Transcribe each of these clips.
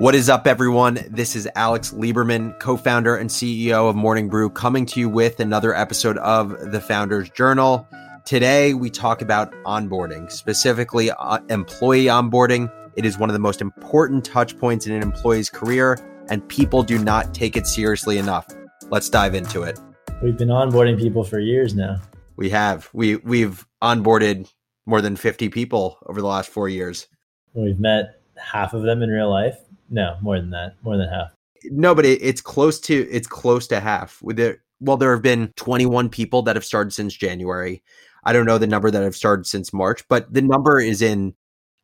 What is up, everyone? This is Alex Lieberman, co founder and CEO of Morning Brew, coming to you with another episode of the Founders Journal. Today, we talk about onboarding, specifically uh, employee onboarding. It is one of the most important touch points in an employee's career, and people do not take it seriously enough. Let's dive into it. We've been onboarding people for years now. We have. We we've onboarded more than 50 people over the last 4 years. We've met half of them in real life. No, more than that. More than half. No, but it, it's close to it's close to half. With there well there have been 21 people that have started since January. I don't know the number that have started since March, but the number is in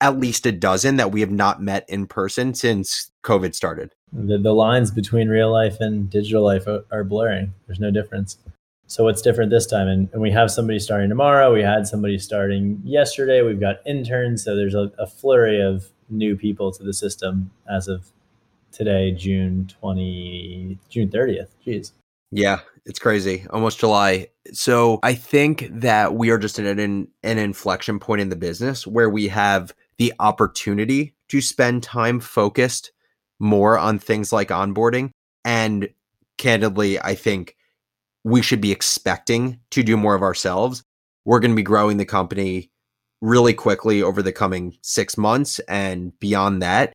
at least a dozen that we have not met in person since COVID started. The, the lines between real life and digital life are, are blurring. There's no difference. So what's different this time? And, and, we have somebody starting tomorrow. We had somebody starting yesterday. We've got interns. So there's a, a flurry of new people to the system as of today, June 20, June 30th. Jeez. Yeah, it's crazy. Almost July. So I think that we are just at an, an inflection point in the business where we have the opportunity to spend time focused more on things like onboarding. And candidly, I think we should be expecting to do more of ourselves. We're going to be growing the company really quickly over the coming six months and beyond that.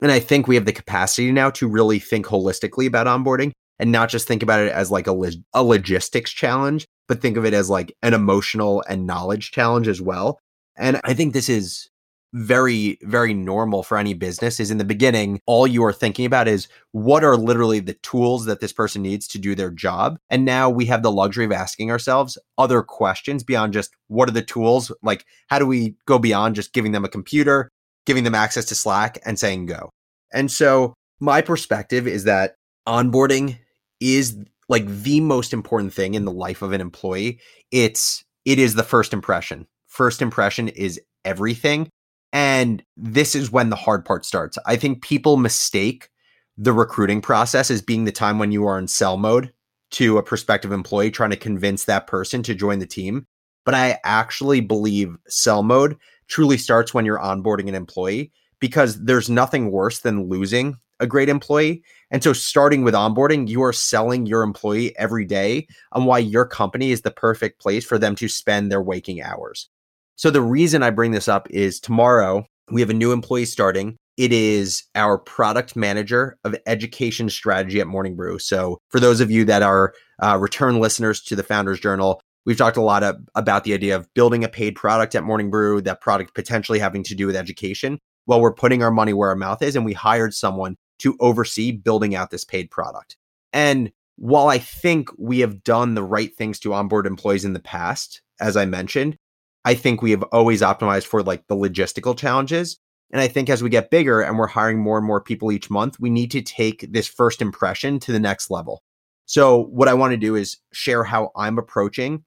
And I think we have the capacity now to really think holistically about onboarding and not just think about it as like a, log- a logistics challenge, but think of it as like an emotional and knowledge challenge as well. And I think this is very very normal for any business is in the beginning all you are thinking about is what are literally the tools that this person needs to do their job. And now we have the luxury of asking ourselves other questions beyond just what are the tools? Like how do we go beyond just giving them a computer giving them access to slack and saying go? And so my perspective is that onboarding is like the most important thing in the life of an employee. It's it is the first impression. First impression is everything and this is when the hard part starts. I think people mistake the recruiting process as being the time when you are in sell mode to a prospective employee trying to convince that person to join the team. But I actually believe sell mode truly starts when you're onboarding an employee because there's nothing worse than losing a great employee. And so, starting with onboarding, you are selling your employee every day on why your company is the perfect place for them to spend their waking hours. So the reason I bring this up is tomorrow we have a new employee starting. It is our product manager of education strategy at Morning Brew. So for those of you that are uh, return listeners to the Founders Journal, we've talked a lot of, about the idea of building a paid product at Morning Brew, that product potentially having to do with education. Well, we're putting our money where our mouth is, and we hired someone to oversee building out this paid product. And while I think we have done the right things to onboard employees in the past, as I mentioned, I think we have always optimized for like the logistical challenges. And I think as we get bigger and we're hiring more and more people each month, we need to take this first impression to the next level. So, what I want to do is share how I'm approaching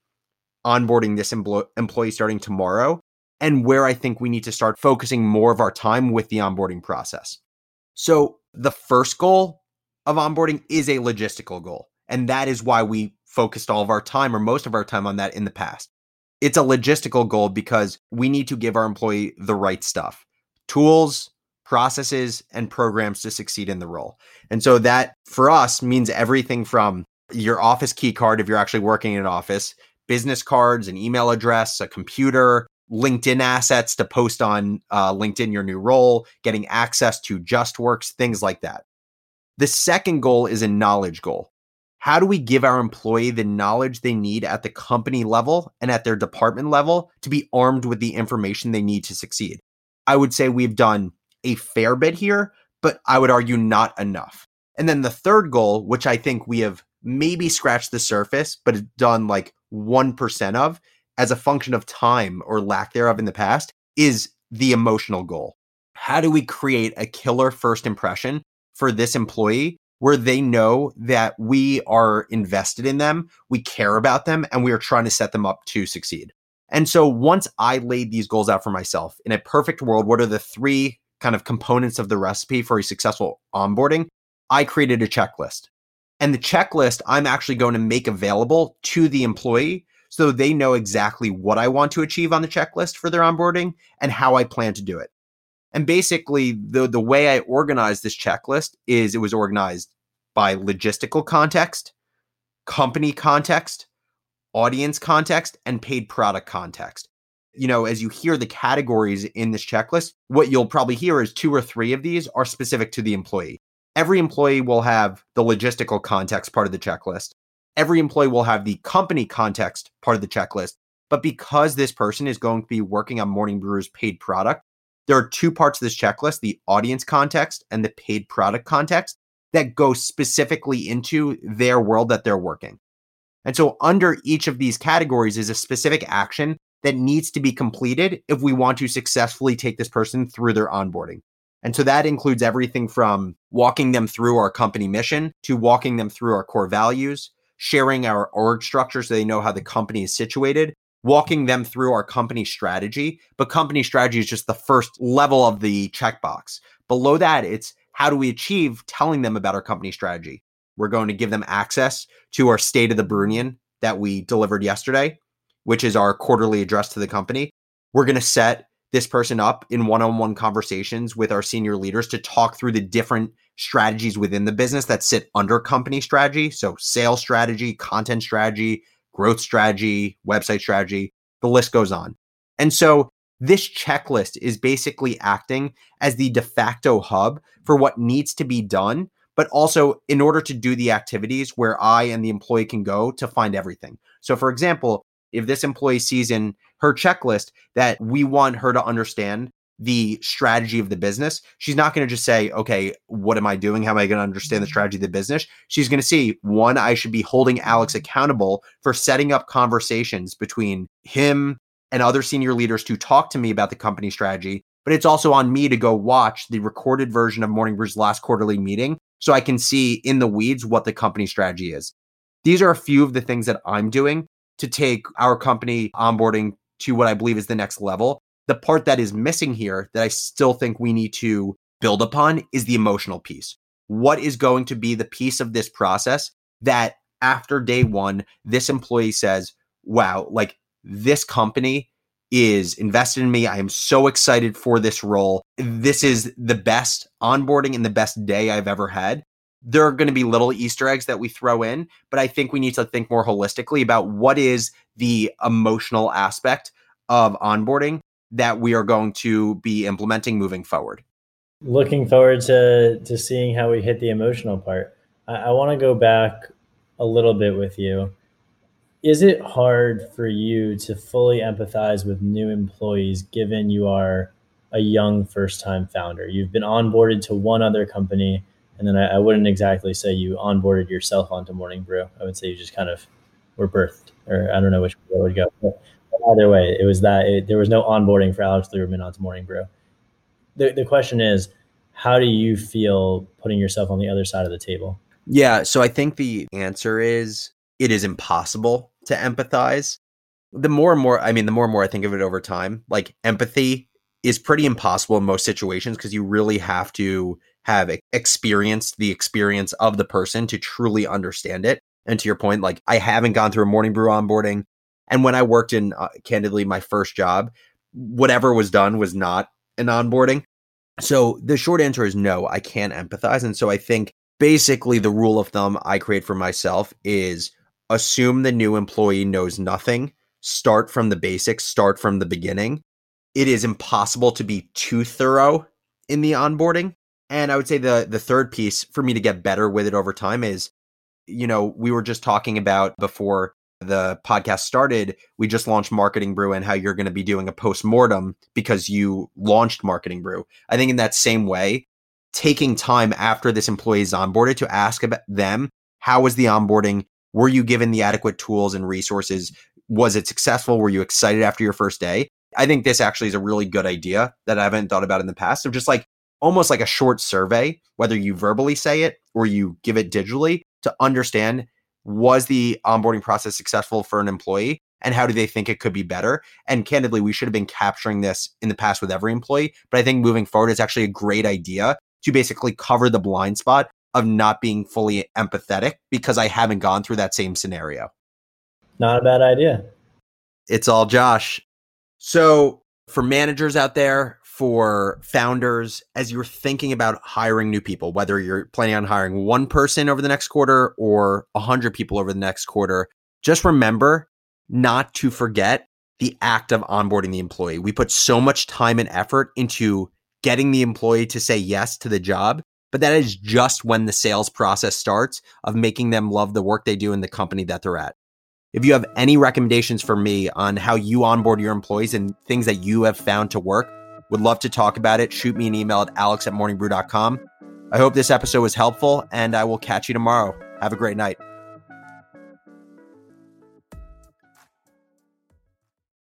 onboarding this empl- employee starting tomorrow and where I think we need to start focusing more of our time with the onboarding process. So, the first goal of onboarding is a logistical goal. And that is why we focused all of our time or most of our time on that in the past it's a logistical goal because we need to give our employee the right stuff tools, processes, and programs to succeed in the role. And so that for us means everything from your office key card if you're actually working in an office, business cards, an email address, a computer, LinkedIn assets to post on uh, LinkedIn your new role, getting access to JustWorks, things like that. The second goal is a knowledge goal how do we give our employee the knowledge they need at the company level and at their department level to be armed with the information they need to succeed? I would say we've done a fair bit here, but I would argue not enough. And then the third goal, which I think we have maybe scratched the surface, but done like 1% of as a function of time or lack thereof in the past, is the emotional goal. How do we create a killer first impression for this employee where they know that we are invested in them, we care about them, and we are trying to set them up to succeed. And so once I laid these goals out for myself, in a perfect world, what are the three kind of components of the recipe for a successful onboarding? I created a checklist. And the checklist I'm actually going to make available to the employee so they know exactly what I want to achieve on the checklist for their onboarding and how I plan to do it. And basically, the, the way I organized this checklist is it was organized by logistical context, company context, audience context, and paid product context. You know, as you hear the categories in this checklist, what you'll probably hear is two or three of these are specific to the employee. Every employee will have the logistical context part of the checklist. Every employee will have the company context part of the checklist. But because this person is going to be working on Morning Brew's paid product, there are two parts of this checklist the audience context and the paid product context that go specifically into their world that they're working. And so, under each of these categories is a specific action that needs to be completed if we want to successfully take this person through their onboarding. And so that includes everything from walking them through our company mission to walking them through our core values, sharing our org structure so they know how the company is situated, walking them through our company strategy. But company strategy is just the first level of the checkbox. Below that, it's how do we achieve telling them about our company strategy? We're going to give them access to our State of the Brewnian that we delivered yesterday, which is our quarterly address to the company. We're going to set this person up in one on one conversations with our senior leaders to talk through the different strategies within the business that sit under company strategy. So, sales strategy, content strategy, growth strategy, website strategy, the list goes on. And so, this checklist is basically acting as the de facto hub for what needs to be done, but also in order to do the activities where I and the employee can go to find everything. So, for example, if this employee sees in her checklist that we want her to understand the strategy of the business, she's not going to just say, okay, what am I doing? How am I going to understand the mm-hmm. strategy of the business? She's going to see one, I should be holding Alex accountable for setting up conversations between him, and other senior leaders to talk to me about the company strategy. But it's also on me to go watch the recorded version of Morning Brew's last quarterly meeting so I can see in the weeds what the company strategy is. These are a few of the things that I'm doing to take our company onboarding to what I believe is the next level. The part that is missing here that I still think we need to build upon is the emotional piece. What is going to be the piece of this process that after day one, this employee says, wow, like this company is invested in me. I am so excited for this role. This is the best onboarding and the best day I've ever had. There are going to be little Easter eggs that we throw in, but I think we need to think more holistically about what is the emotional aspect of onboarding that we are going to be implementing moving forward. Looking forward to to seeing how we hit the emotional part. I, I want to go back a little bit with you is it hard for you to fully empathize with new employees given you are a young first time founder? You've been onboarded to one other company, and then I, I, wouldn't exactly say you onboarded yourself onto Morning Brew. I would say you just kind of were birthed, or I don't know which way would go. But either way, it was that it, there was no onboarding for Alex Lieberman onto Morning Brew. The, the question is, how do you feel putting yourself on the other side of the table? Yeah, so I think the answer is it is impossible to empathize. The more and more, I mean, the more and more I think of it over time, like empathy is pretty impossible in most situations because you really have to have experienced the experience of the person to truly understand it. And to your point, like I haven't gone through a morning brew onboarding. And when I worked in, uh, candidly, my first job, whatever was done was not an onboarding. So the short answer is no, I can't empathize. And so I think basically the rule of thumb I create for myself is assume the new employee knows nothing, start from the basics, start from the beginning. It is impossible to be too thorough in the onboarding. And I would say the the third piece for me to get better with it over time is you know, we were just talking about before the podcast started, we just launched Marketing Brew and how you're going to be doing a post mortem because you launched Marketing Brew. I think in that same way, taking time after this employee is onboarded to ask about them, how was the onboarding? Were you given the adequate tools and resources? Was it successful? Were you excited after your first day? I think this actually is a really good idea that I haven't thought about in the past. So just like almost like a short survey, whether you verbally say it or you give it digitally to understand was the onboarding process successful for an employee and how do they think it could be better? And candidly, we should have been capturing this in the past with every employee. But I think moving forward, it's actually a great idea to basically cover the blind spot of not being fully empathetic because I haven't gone through that same scenario. Not a bad idea. It's all Josh. So, for managers out there, for founders as you're thinking about hiring new people, whether you're planning on hiring one person over the next quarter or 100 people over the next quarter, just remember not to forget the act of onboarding the employee. We put so much time and effort into getting the employee to say yes to the job, but that is just when the sales process starts of making them love the work they do in the company that they're at. If you have any recommendations for me on how you onboard your employees and things that you have found to work, would love to talk about it. Shoot me an email at alex at morningbrew.com. I hope this episode was helpful, and I will catch you tomorrow. Have a great night.